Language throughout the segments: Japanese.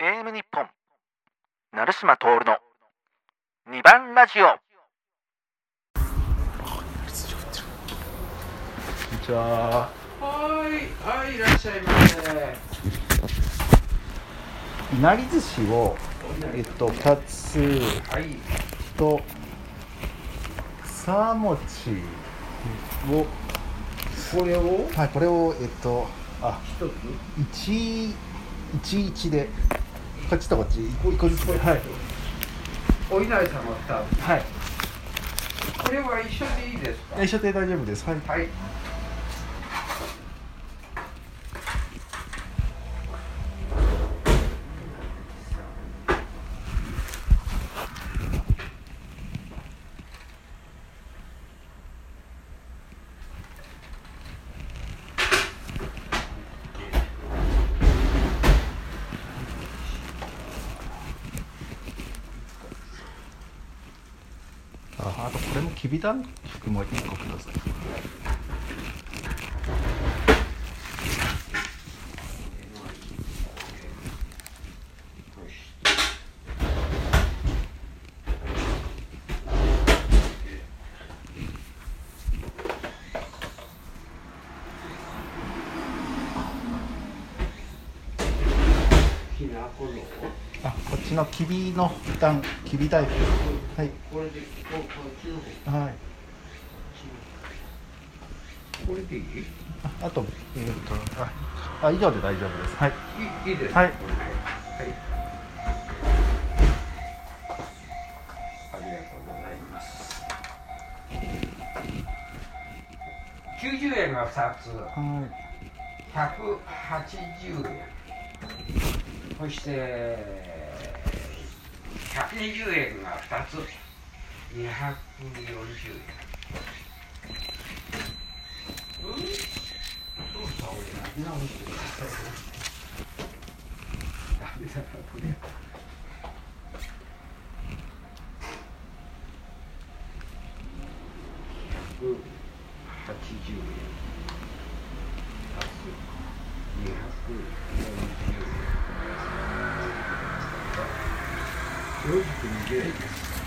AM 日本成島徹の2番ラジオこんにちは。はい、はい、いらっしゃいませ。いなり寿司を、えっと、二つはい、と。さもちを、これを？はい、これを、えっと、あ、一つ？一。一一で。こっちとこっち、一個、一個ずつで。はい。お稲荷様二つ。はい。これは一緒でいいですか？一緒で大丈夫です。はい。はい。あ、あと、これもきびだん服も一個ください。きなこの。あ、こっちのきびの段、きび大福。はい。これで、ここっちの方。はい？これでいい？ああと、えっと、あ、あ、以上で大丈夫です。はい。いい、いいです。はいはい。ありがとうございます。九十円が二つ。はい。180円そして120円が2つ240円うんそうさ俺やり直してくださいダメだなこれ180円足す240円。420円で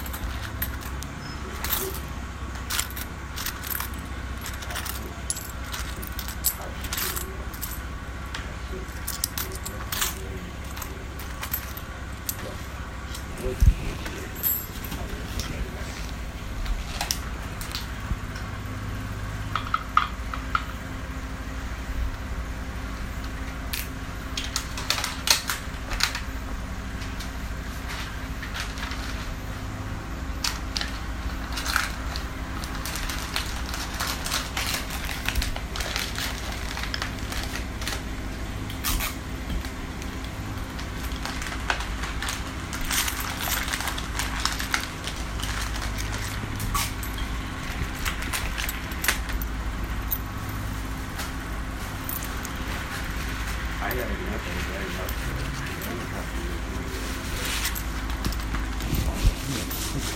はい、ありがとうござ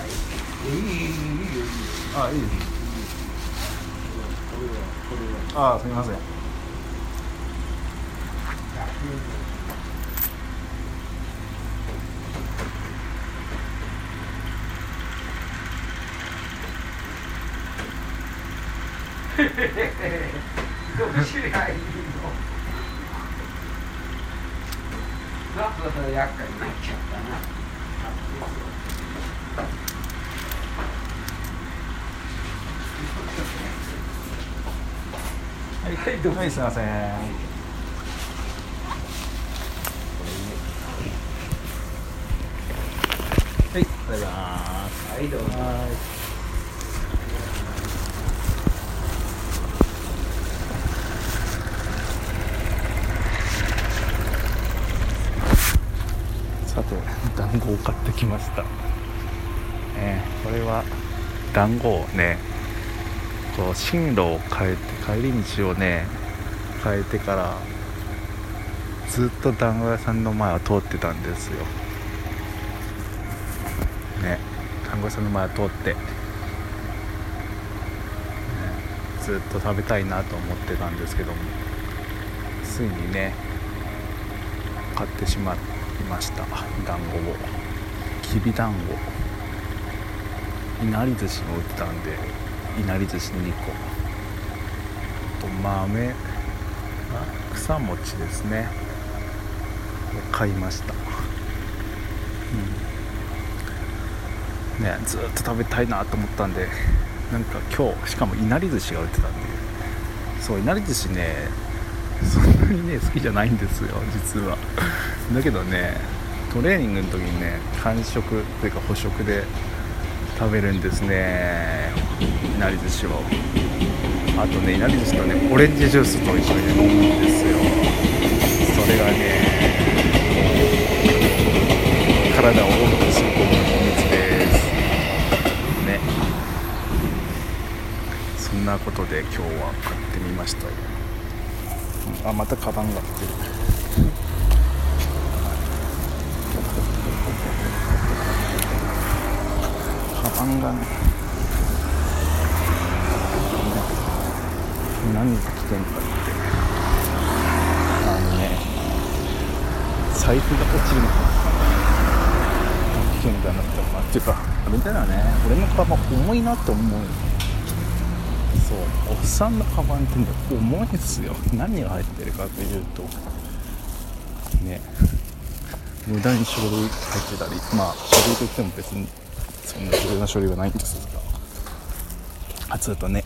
い。いい、いい、あ、いい。あ、すみません。どうしりゃいいのなんかそれ厄介になっちゃったなはい、はいどうぞはい、すみません。はい、ありがとうございます。はいどうぞさて、団子を買ってきました。えーこれは団子をね、こう進路を変えて帰り道をね変えてからずっと団子屋さんの前を通ってたんですよ。ね団子屋さんの前を通って、ねずっと食べたいなと思ってたんですけどもついにね買ってしまって。ました。団子を。きびだんごいなり寿司も売ってたんでいなり寿司2個。と豆。草餅ですね。を買いました、うん、ねずっと食べたいなと思ったんでなんか今日しかもいなり寿司が売ってたんで。そういなり寿司ねそんなにね好きじゃないんですよ実は。だけどねトレーニングの時にね完食というか捕食で食べるんですね。いなり寿司を。あとねいなり寿司とねオレンジジュースと一緒に飲むんですよ。それがね体を大きくすることの秘密です。ね。そんなことで今日は買ってみましたよ。あまたカバンが来てる。カバンがね。何が来てんかって。あのね。財布が落ちるのか危険だなって思っていうかあれだよね俺のカバン重いなって思うよそうおっさんのカバンってね重いですよ。何が入ってるかというとね。無駄に書類入ってたりまあ書類といっても別にそんな重要な書類はないんですが。あずっとね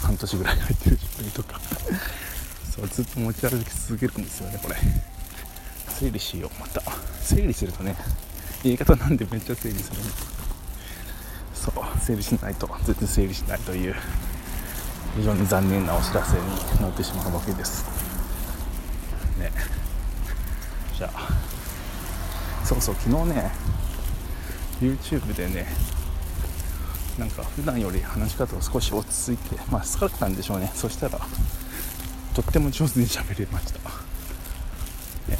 半年ぐらい入ってる書類とか。そうずっと持ち歩き続けるんですよねこれ。整理しようまた。整理するとね言い方なんでめっちゃ整理するんです整理しないと。全然整理しないという非常に残念なお知らせになってしまうわけです。ね。じゃあそうそう昨日ね YouTube でねなんか普段より話し方が少し落ち着いてまあ疲れたんでしょうね。そしたらとっても上手に喋れましたね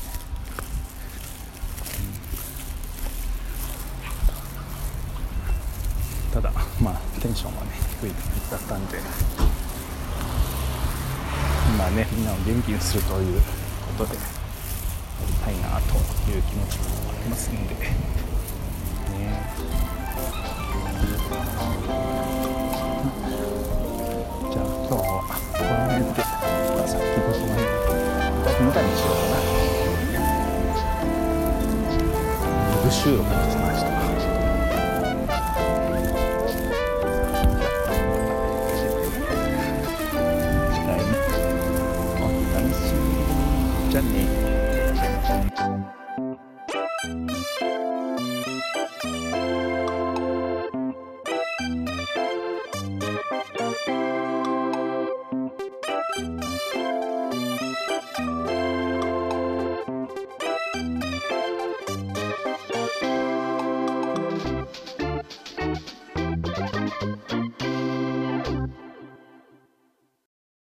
ただまあテンションはね低いだったんで。今ねみんなを元気にするということでやりたいなという気持ちもありますんで。ね。じゃあ今日はこの辺でさっきごしまに無駄にしようかな。無収録にしました。প্রতিষ্ঠান নেই